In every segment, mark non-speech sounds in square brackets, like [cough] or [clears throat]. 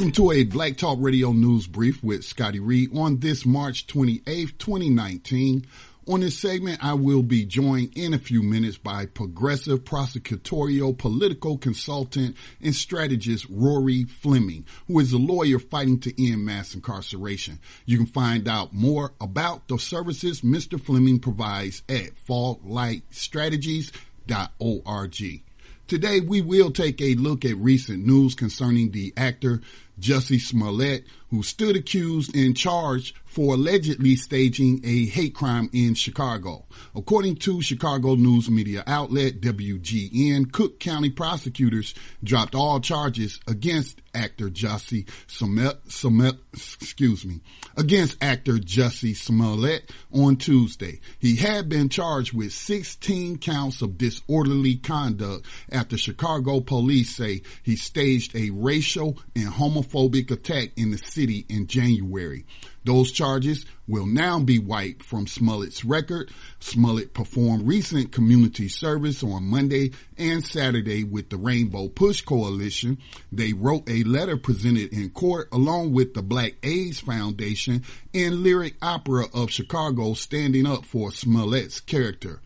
Welcome to a Black Talk Radio News Brief with Scotty Reed on this March 28th, 2019. On this segment, I will be joined in a few minutes by progressive prosecutorial political consultant and strategist Rory Fleming, who is a lawyer fighting to end mass incarceration. You can find out more about the services Mr. Fleming provides at foglightstrategies.org. Today we will take a look at recent news concerning the actor Jussie Smollett, who stood accused and charged for allegedly staging a hate crime in Chicago. According to Chicago news media outlet WGN, Cook County prosecutors dropped all charges against actor Jussie Smollett, excuse me, against actor Jussie Smollett on Tuesday. He had been charged with 16 counts of disorderly conduct after Chicago police say he staged a racial and homophobic attack in the city in January. Those charges will now be wiped from Smollett's record. Smollett performed recent community service on Monday and Saturday with the Rainbow Push Coalition. They wrote a letter presented in court along with the Black AIDS Foundation and Lyric Opera of Chicago standing up for Smollett's character.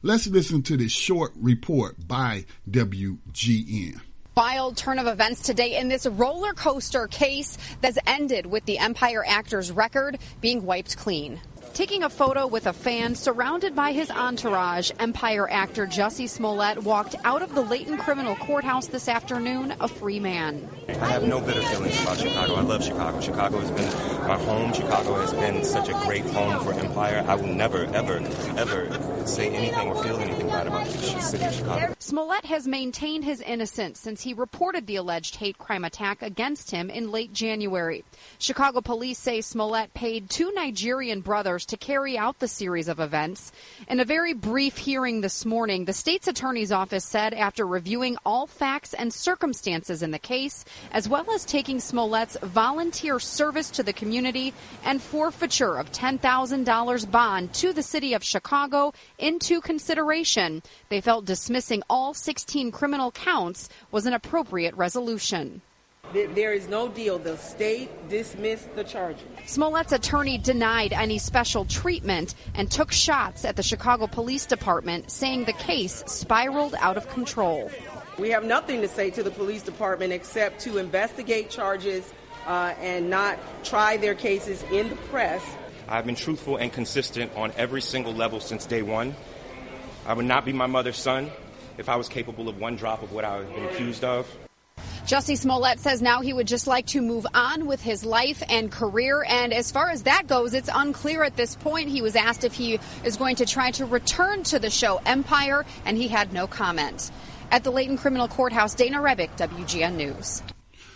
Let's listen to this short report by WGN wild turn of events today in this roller coaster case that's ended with the Empire actor's record being wiped clean. Taking a photo with a fan surrounded by his entourage, Empire actor Jussie Smollett walked out of the Leighton Criminal Courthouse this afternoon a free man. I have no bitter feelings about Chicago. I love Chicago. Chicago has been my home. Chicago has been such a great home for Empire. I will never, ever, ever say anything or feel anything bad about the city of Chicago. Smollett has maintained his innocence since he reported the alleged hate crime attack against him in late January. Chicago police say Smollett paid two Nigerian brothers to carry out the series of events. In a very brief hearing this morning, the state's attorney's office said after reviewing all facts and circumstances in the case, as well as taking Smollett's volunteer service to the community and forfeiture of $10,000 bond to the city of Chicago into consideration, they felt dismissing all 16 criminal counts was an appropriate resolution. There is no deal. The state dismissed the charges. Smollett's attorney denied any special treatment and took shots at the Chicago Police Department, saying the case spiraled out of control. We have nothing to say to the police department except to investigate charges uh, and not try their cases in the press. I've been truthful and consistent on every single level since day one. I would not be my mother's son if I was capable of one drop of what I've been accused of. Jussie Smollett says now he would just like to move on with his life and career. And as far as that goes, it's unclear at this point. He was asked if he is going to try to return to the show Empire, and he had no comment. At the Leighton Criminal Courthouse, Dana Rebik, WGN News.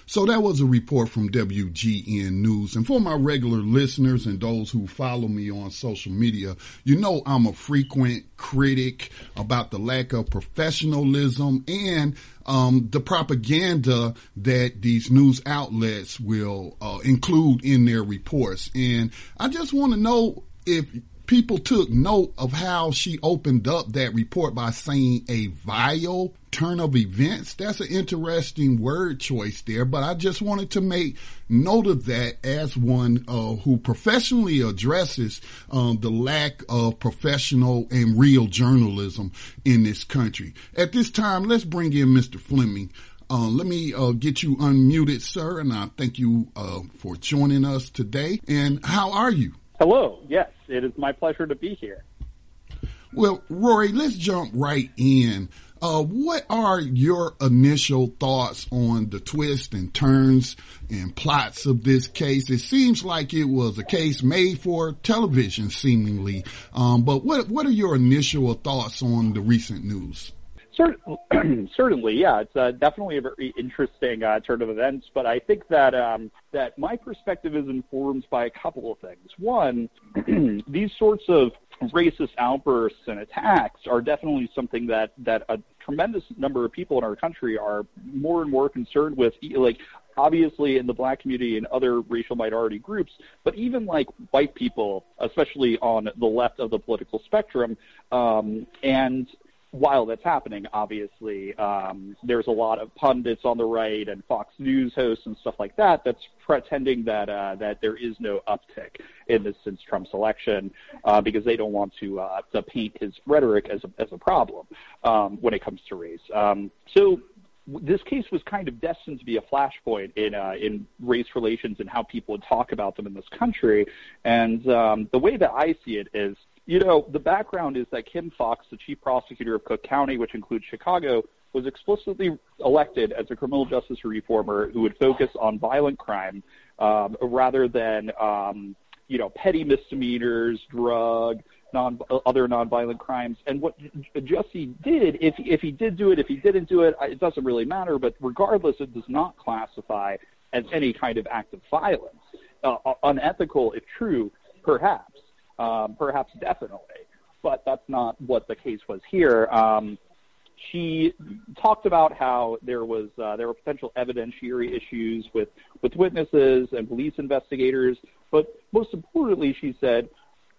So that was a report from WGN News. And for my regular listeners and those who follow me on social media, you know I'm a frequent critic about the lack of professionalism and um, the propaganda that these news outlets will uh, include in their reports. And I just want to know if people took note of how she opened up that report by saying a vile turn of events. That's an interesting word choice there, but I just wanted to make note of that as one uh, who professionally addresses um, the lack of professional and real journalism in this country. At this time, let's bring in Mr. Fleming. Uh, let me uh, get you unmuted, sir, and I thank you uh, for joining us today. And how are you? Hello. Yes, it is my pleasure to be here. Well, Rory, let's jump right in. Uh, what are your initial thoughts on the twists and turns and plots of this case? It seems like it was a case made for television, seemingly. Um, but what what are your initial thoughts on the recent news? [clears throat] certainly, yeah, it's uh, definitely a very interesting uh, turn of events. But I think that um, that my perspective is informed by a couple of things. One, [clears throat] these sorts of racist outbursts and attacks are definitely something that that a tremendous number of people in our country are more and more concerned with. Like obviously in the black community and other racial minority groups, but even like white people, especially on the left of the political spectrum, um, and while that's happening, obviously, um, there's a lot of pundits on the right and Fox News hosts and stuff like that that's pretending that uh, that there is no uptick in this since Trump's election uh, because they don't want to uh, to paint his rhetoric as a, as a problem um, when it comes to race. Um, so this case was kind of destined to be a flashpoint in uh, in race relations and how people would talk about them in this country. And um, the way that I see it is you know, the background is that Kim Foxx, the chief prosecutor of Cook County, which includes Chicago, was explicitly elected as a criminal justice reformer who would focus on violent crime um, rather than, um, you know, petty misdemeanors, drug, non other nonviolent crimes. And what Jesse did, if if he did do it, if he didn't do it, it doesn't really matter. But regardless, it does not classify as any kind of act of violence. Uh, unethical, if true, perhaps um, perhaps definitely, but that's not what the case was here. Um, she talked about how there was uh, there were potential evidentiary issues with with witnesses and police investigators, but most importantly, she said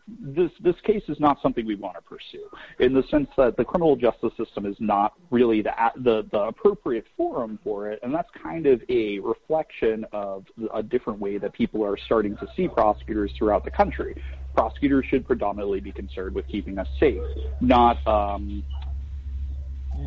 this this case is not something we want to pursue in the sense that the criminal justice system is not really the the, the appropriate forum for it, and that's kind of a reflection of a different way that people are starting to see prosecutors throughout the country prosecutors should predominantly be concerned with keeping us safe, not um,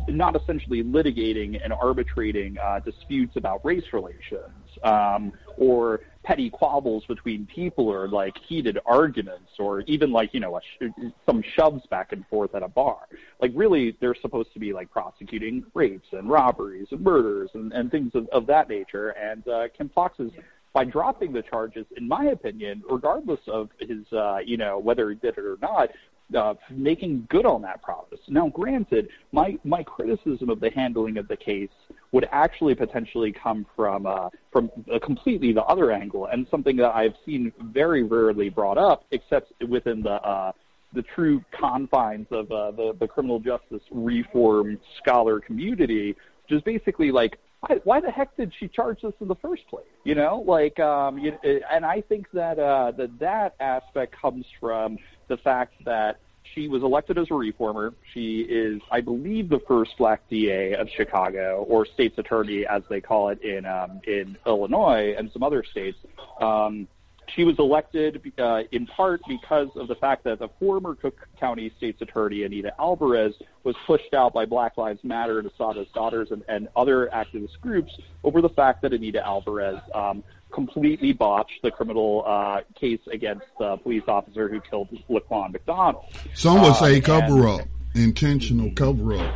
not essentially litigating and arbitrating uh, disputes about race relations um, or petty quabbles between people or like heated arguments or even like you know sh- some shoves back and forth at a bar. Like really they're supposed to be like prosecuting rapes and robberies and murders and, and things of, of that nature. And uh, kim foxx's by dropping the charges, in my opinion, regardless of his, uh, you know, whether he did it or not, uh, making good on that promise. Now, granted, my my criticism of the handling of the case would actually potentially come from uh, from a completely the other angle, and something that I've seen very rarely brought up, except within the uh, the true confines of uh, the the criminal justice reform scholar community, which is basically like why, why the heck did she charge this in the first place? You know, like, um, you, and I think that uh, that that aspect comes from the fact that she was elected as a reformer. She is, I believe, the first black DA of Chicago, or state's attorney, as they call it in um, in Illinois and some other states. Um, she was elected uh, in part because of the fact that the former Cook County State's Attorney Anita Alvarez was pushed out by Black Lives Matter and Assata's Daughters and, and other activist groups over the fact that Anita Alvarez um, completely botched the criminal uh, case against the police officer who killed Laquan McDonald. Some would say um, cover up, intentional cover up.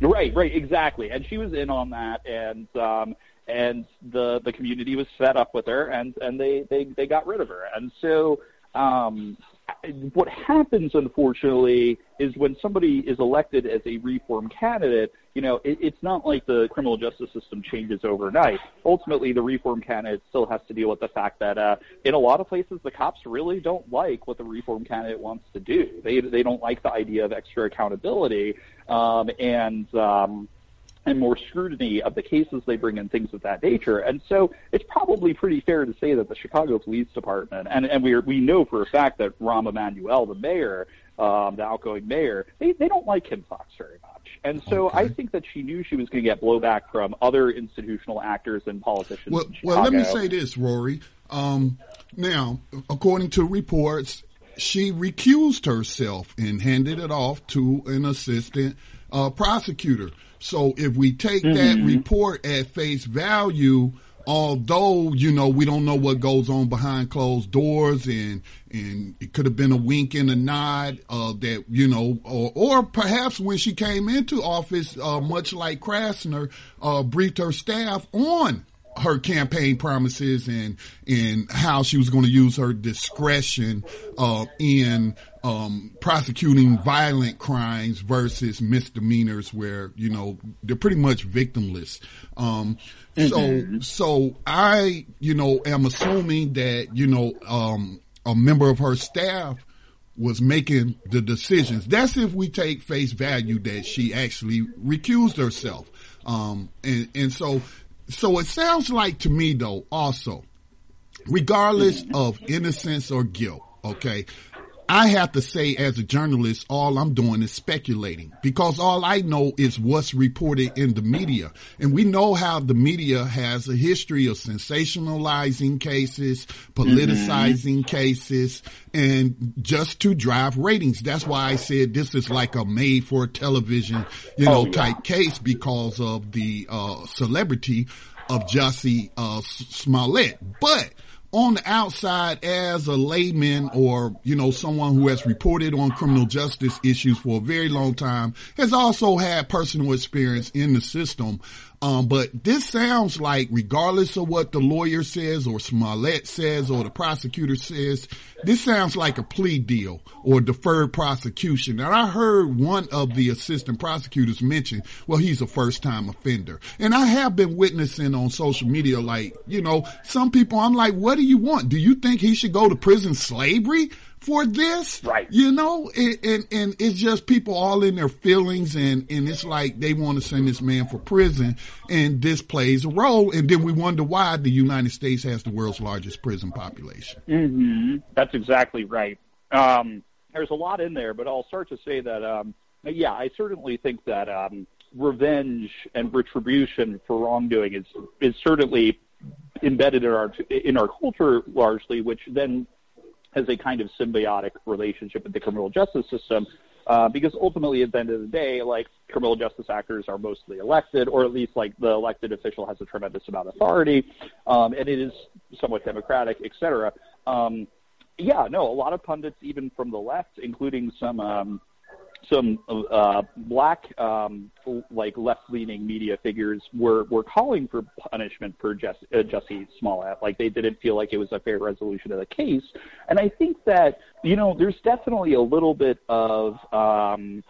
Right, right, exactly. And she was in on that, and um, and the the community was fed up with her, and and they they they got rid of her. And so, um, what happens, unfortunately, is when somebody is elected as a reform candidate, you know, it, it's not like the criminal justice system changes overnight. Ultimately, the reform candidate still has to deal with the fact that uh, in a lot of places, the cops really don't like what the reform candidate wants to do. They they don't like the idea of extra accountability, um, and um, and more scrutiny of the cases they bring and things of that nature. And so it's probably pretty fair to say that the Chicago Police Department, and, and we, are, we know for a fact that Rahm Emanuel, the mayor, um, the outgoing mayor, they, they don't like Kim Foxx very much. And so okay. I think that she knew she was going to get blowback from other institutional actors and politicians. Well, well let me say this, Rory. Um, now, according to reports, she recused herself and handed it off to an assistant uh, prosecutor. So if we take mm-hmm. that report at face value, although you know we don't know what goes on behind closed doors and and it could have been a wink and a nod uh, that you know or, or perhaps when she came into office uh, much like Krasner uh, briefed her staff on her campaign promises and and how she was going to use her discretion uh, in um, prosecuting violent crimes versus misdemeanors where, you know, they're pretty much victimless. Um, so, so I, you know, am assuming that, you know, um, a member of her staff was making the decisions. That's if we take face value that she actually recused herself. Um, and, and so, so it sounds like to me though, also, regardless of innocence or guilt, okay, I have to say as a journalist, all I'm doing is speculating because all I know is what's reported in the media. And we know how the media has a history of sensationalizing cases, politicizing mm-hmm. cases, and just to drive ratings. That's why I said this is like a made for television, you know, oh, yeah. type case because of the, uh, celebrity of Jussie, uh, Smollett. But, on the outside as a layman or, you know, someone who has reported on criminal justice issues for a very long time has also had personal experience in the system. Um, but this sounds like regardless of what the lawyer says or Smollett says or the prosecutor says, this sounds like a plea deal or deferred prosecution. And I heard one of the assistant prosecutors mention, well, he's a first time offender. And I have been witnessing on social media, like, you know, some people, I'm like, what do you want? Do you think he should go to prison slavery? For this. Right. You know, and, and, and, it's just people all in their feelings and, and it's like they want to send this man for prison and this plays a role. And then we wonder why the United States has the world's largest prison population. Mm-hmm. That's exactly right. Um, there's a lot in there, but I'll start to say that, um, yeah, I certainly think that, um, revenge and retribution for wrongdoing is, is certainly embedded in our, in our culture largely, which then has a kind of symbiotic relationship with the criminal justice system. Uh, because ultimately, at the end of the day, like criminal justice actors are mostly elected, or at least like the elected official has a tremendous amount of authority, um, and it is somewhat democratic, et cetera. Um, yeah, no, a lot of pundits, even from the left, including some um, some uh, black, um, like left-leaning media figures were were calling for punishment for Jess, uh, Jussie Smollett. Like they didn't feel like it was a fair resolution of the case. And I think that you know there's definitely a little bit of um,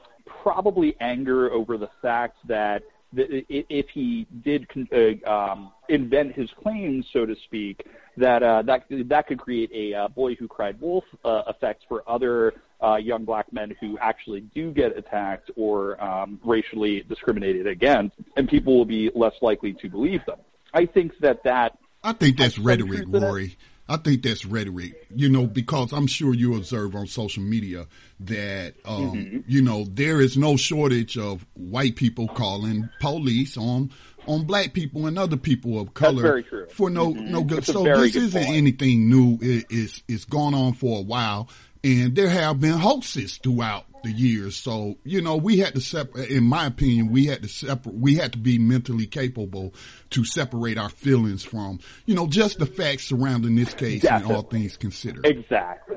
probably anger over the fact that if he did uh, um, invent his claims, so to speak, that uh, that that could create a uh, boy who cried wolf uh, effect for other uh, young black men who actually do get attacked or um, racially discriminated against, and people will be less likely to believe them. I think that that. I think that's rhetoric, Rory. I think that's rhetoric, you know, because I'm sure you observe on social media that, um, mm-hmm. you know, there is no shortage of white people calling police on on black people and other people of color for no mm-hmm. no good. so this good isn't point. anything new. It, it's it's gone on for a while, and there have been hoaxes throughout the years. So, you know, we had to separate, in my opinion, we had to separate, we had to be mentally capable to separate our feelings from, you know, just the facts surrounding this case Definitely. and all things considered. Exactly.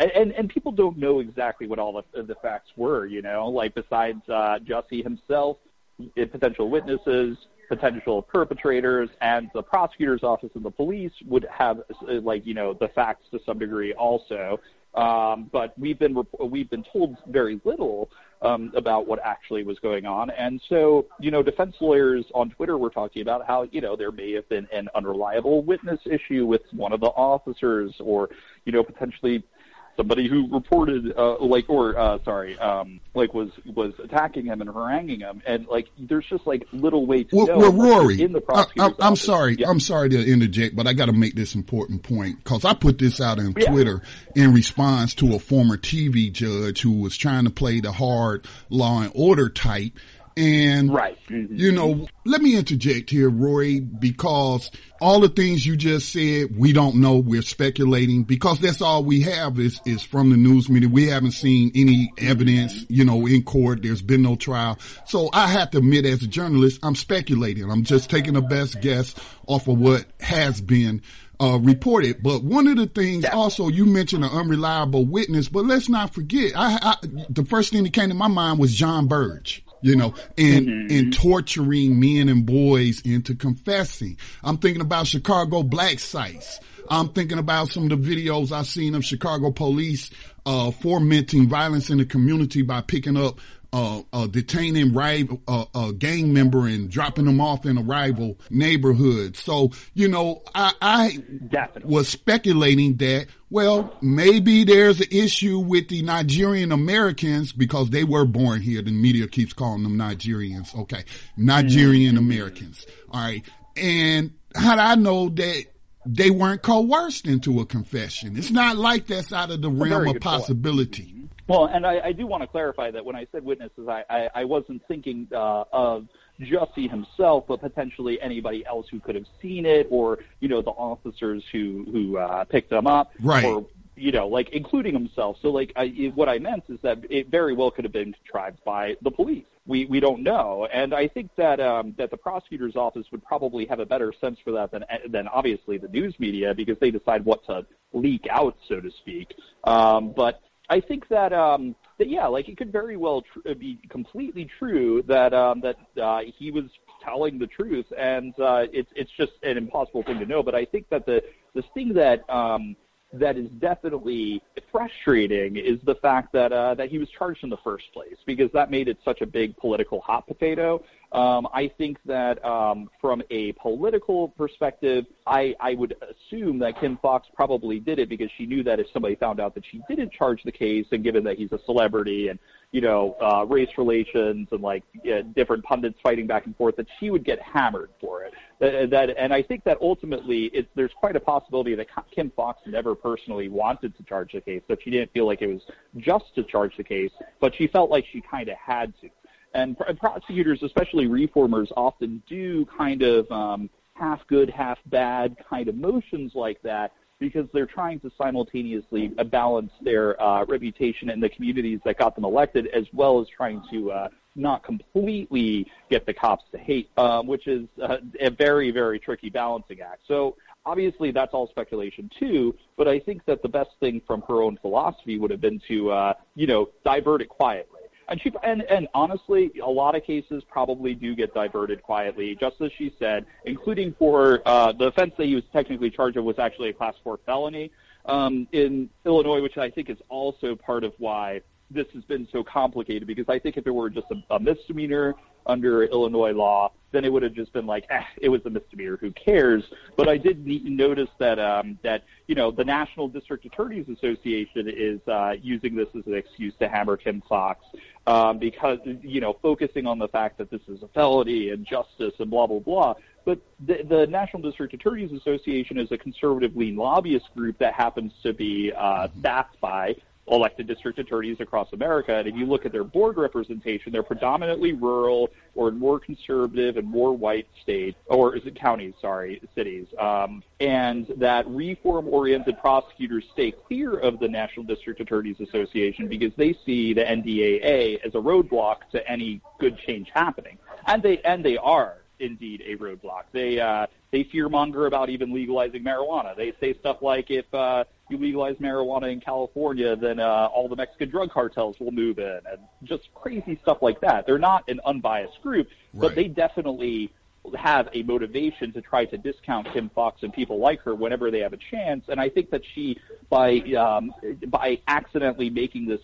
And, and, and people don't know exactly what all the, the facts were, you know, like besides, uh, Jussie himself, potential witnesses, potential perpetrators and the prosecutor's office and the police would have like you know the facts to some degree also um, but we've been we've been told very little um, about what actually was going on, and so you know, defense lawyers on Twitter were talking about how you know there may have been an unreliable witness issue with one of the officers, or you know, potentially somebody who reported uh, like or uh, sorry um, like was was attacking him and haranguing him and like there's just like little way to well, know well Rory in the I, am sorry yeah. I'm sorry to interject but I got to make this important point because I put this out on yeah. Twitter in response to a former TV judge who was trying to play the hard law and order type and, right. Mm-hmm. you know, let me interject here, Roy, because all the things you just said, we don't know. We're speculating because that's all we have is, is from the news media. We haven't seen any evidence, you know, in court. There's been no trial. So I have to admit as a journalist, I'm speculating. I'm just taking the best guess off of what has been uh, reported. But one of the things also you mentioned an unreliable witness, but let's not forget, I, I, the first thing that came to my mind was John Burge you know, and, mm-hmm. and torturing men and boys into confessing. I'm thinking about Chicago black sites. I'm thinking about some of the videos I've seen of Chicago police uh, fomenting violence in the community by picking up uh, uh, detaining rival, uh, a gang member and dropping them off in a rival neighborhood. So, you know, I, I was speculating that, well, maybe there's an issue with the Nigerian Americans because they were born here. The media keeps calling them Nigerians. Okay. Nigerian mm-hmm. Americans. All right. And how do I know that they weren't coerced into a confession? It's not like that's out of the realm of possibility. Point. Well, and I, I do want to clarify that when I said witnesses, I, I, I wasn't thinking uh, of Jussie himself, but potentially anybody else who could have seen it, or you know the officers who who uh, picked them up, right? Or you know, like including himself. So, like, I, what I meant is that it very well could have been contrived by the police. We we don't know, and I think that um, that the prosecutor's office would probably have a better sense for that than than obviously the news media because they decide what to leak out, so to speak. Um, but I think that um, that yeah, like it could very well tr- uh, be completely true that um, that uh, he was telling the truth, and uh, it's it's just an impossible thing to know. But I think that the the thing that um, that is definitely frustrating is the fact that uh, that he was charged in the first place because that made it such a big political hot potato. Um, I think that um, from a political perspective, I, I would assume that Kim Foxx probably did it because she knew that if somebody found out that she didn't charge the case, and given that he's a celebrity and you know uh, race relations and like uh, different pundits fighting back and forth, that she would get hammered for it. That, that and I think that ultimately it's, there's quite a possibility that Kim Foxx never personally wanted to charge the case, that she didn't feel like it was just to charge the case, but she felt like she kind of had to. And prosecutors, especially reformers, often do kind of um, half good, half bad kind of motions like that because they're trying to simultaneously balance their uh, reputation in the communities that got them elected, as well as trying to uh, not completely get the cops to hate, um, which is uh, a very, very tricky balancing act. So obviously that's all speculation too, but I think that the best thing from her own philosophy would have been to, uh, you know, divert it quietly. And she and and honestly, a lot of cases probably do get diverted quietly, just as she said, including for uh, the offense that he was technically charged of was actually a class four felony um, in Illinois, which I think is also part of why this has been so complicated. Because I think if it were just a, a misdemeanor under Illinois law, then it would have just been like, eh, it was a misdemeanor. Who cares? But I did notice that um, that you know the National District Attorneys Association is uh, using this as an excuse to hammer Kim Foxx um, because you know focusing on the fact that this is a felony and justice and blah blah blah. But the, the National District Attorneys Association is a conservative lean lobbyist group that happens to be uh, staffed by elected district attorneys across America. And if you look at their board representation, they're predominantly rural or in more conservative and more white states, or is it counties, sorry, cities. Um, and that reform oriented prosecutors stay clear of the National District Attorneys Association because they see the NDAA as a roadblock to any good change happening. And they, and they are indeed a roadblock. They, uh, they fearmonger about even legalizing marijuana. They say stuff like if, uh, you legalize marijuana in California, then uh, all the Mexican drug cartels will move in, and just crazy stuff like that. They're not an unbiased group, but they definitely have a motivation to try to discount Kim Foxx and people like her whenever they have a chance. And I think that she, by um, by accidentally making this,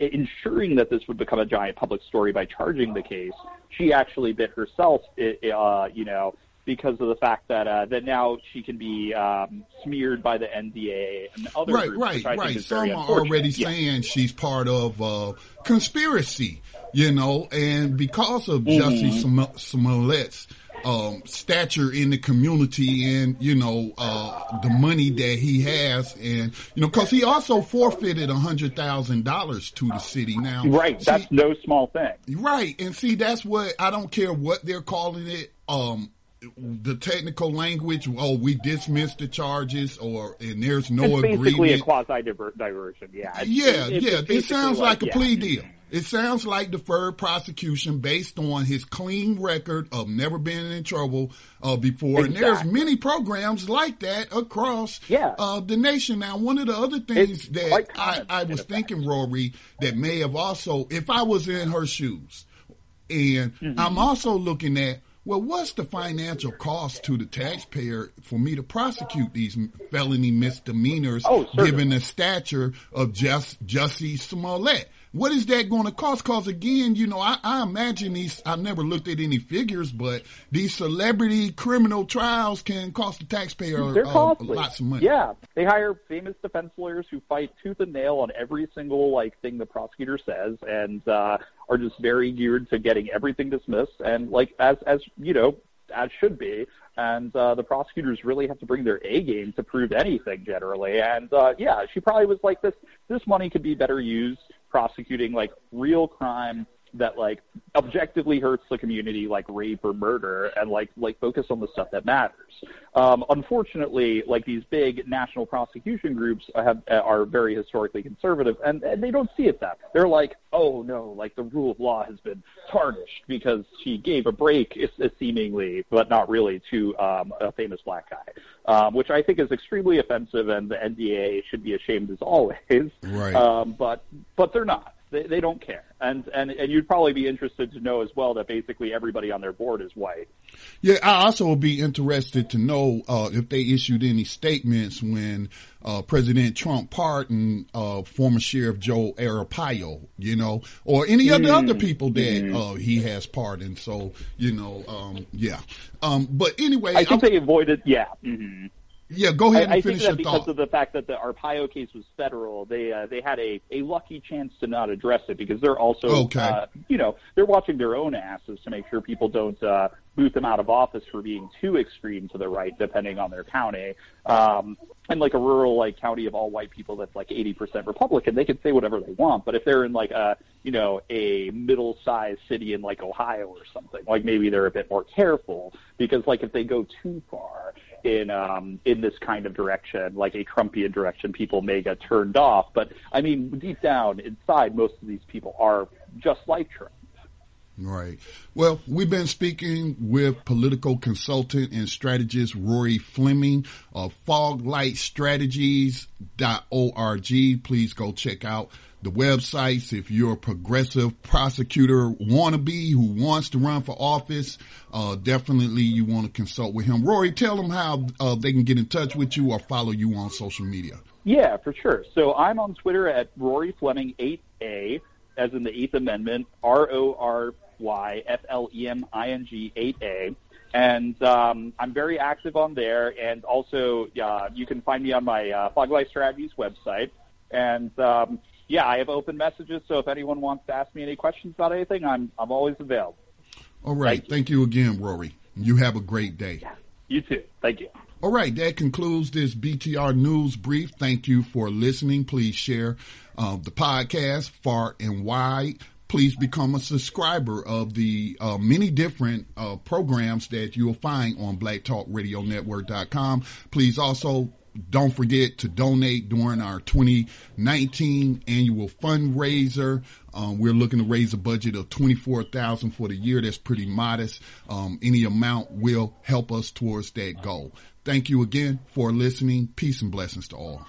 ensuring that this would become a giant public story by charging the case, she actually bit herself, uh, you know, because of the fact that uh, that now she can be um, smeared by the NDA and other right, groups, right, right. Some are already yeah. saying she's part of uh, conspiracy, you know, and because of mm-hmm. Jussie Smollett's um, stature in the community and you know uh, the money that he has, and you know, because he also forfeited a hundred thousand dollars to the city. Now, right, see, that's no small thing. Right, and see, that's what I don't care what they're calling it. Um, the technical language, oh, we dismiss the charges, or and there's no it's agreement. Basically, a quasi diversion. Yeah. It's, yeah, it's, yeah. It sounds like, like a yeah. plea deal. It sounds like deferred prosecution based on his clean record of never being in trouble uh, before. Exactly. And there's many programs like that across yeah. uh, the nation. Now, one of the other things it's that I, I was thinking, Rory, that may have also, if I was in her shoes, and mm-hmm. I'm also looking at well, what's the financial cost to the taxpayer for me to prosecute these felony misdemeanors oh, given the stature of just Jussie Smollett? What is that going to cost? Cause again, you know, I, I imagine these, I never looked at any figures, but these celebrity criminal trials can cost the taxpayer They're uh, lots of money. Yeah. They hire famous defense lawyers who fight tooth and nail on every single like thing the prosecutor says and, uh, are just very geared to getting everything dismissed. And like, as, as, you know, as should be. And uh, the prosecutors really have to bring their A game to prove anything generally. And uh, yeah, she probably was like, this this money could be better used prosecuting like real crime that like objectively hurts the community like rape or murder and like like focus on the stuff that matters. Um, unfortunately like these big national prosecution groups have are very historically conservative and, and they don't see it that way. they're like oh no like the rule of law has been tarnished because she gave a break seemingly but not really to um, a famous black guy um, which I think is extremely offensive and the NDA should be ashamed as always. Right. Um, but but they're not they, they don't care. And, and, and you'd probably be interested to know as well that basically everybody on their board is white. Yeah, I also would be interested to know, uh, if they issued any statements when, uh, President Trump pardoned, uh, former Sheriff Joe Arpaio, you know, or any of the mm. other people that, mm. uh, he has pardoned. So, you know, um, yeah. Um, but anyway. I think I'm, they avoided, yeah. Mm-hmm. Yeah, go ahead and I, I finish think that because thought. of the fact that the Arpaio case was federal, they uh, they had a, a lucky chance to not address it because they're also okay. uh, you know they're watching their own asses to make sure people don't uh, boot them out of office for being too extreme to the right, depending on their county. Um, and like a rural like county of all white people that's like 80% Republican, they can say whatever they want. But if they're in like a you know a middle-sized city in like Ohio or something, like maybe they're a bit more careful because like if they go too far in um, in this kind of direction, like a Trumpian direction, people may get turned off. But I mean, deep down inside, most of these people are just like Trump. Right. Well, we've been speaking with political consultant and strategist Rory Fleming of foglightstrategies.org. Please go check out the websites. If you're a progressive prosecutor wannabe who wants to run for office, uh, definitely you want to consult with him. Rory, tell them how uh, they can get in touch with you or follow you on social media. Yeah, for sure. So I'm on Twitter at Rory Fleming 8A, as in the Eighth Amendment, R O R Y F L E M I N G 8A. And um, I'm very active on there. And also, uh, you can find me on my uh, Foglight Strategies website. And um, yeah, I have open messages, so if anyone wants to ask me any questions about anything, I'm I'm always available. All right. Thank you, Thank you again, Rory. You have a great day. Yeah. You too. Thank you. All right, that concludes this BTR News Brief. Thank you for listening. Please share uh, the podcast far and wide. Please become a subscriber of the uh, many different uh, programs that you'll find on blacktalkradionetwork.com. Please also don't forget to donate during our 2019 annual fundraiser. Um, we're looking to raise a budget of 24,000 for the year. That's pretty modest. Um, any amount will help us towards that goal. Thank you again for listening. Peace and blessings to all.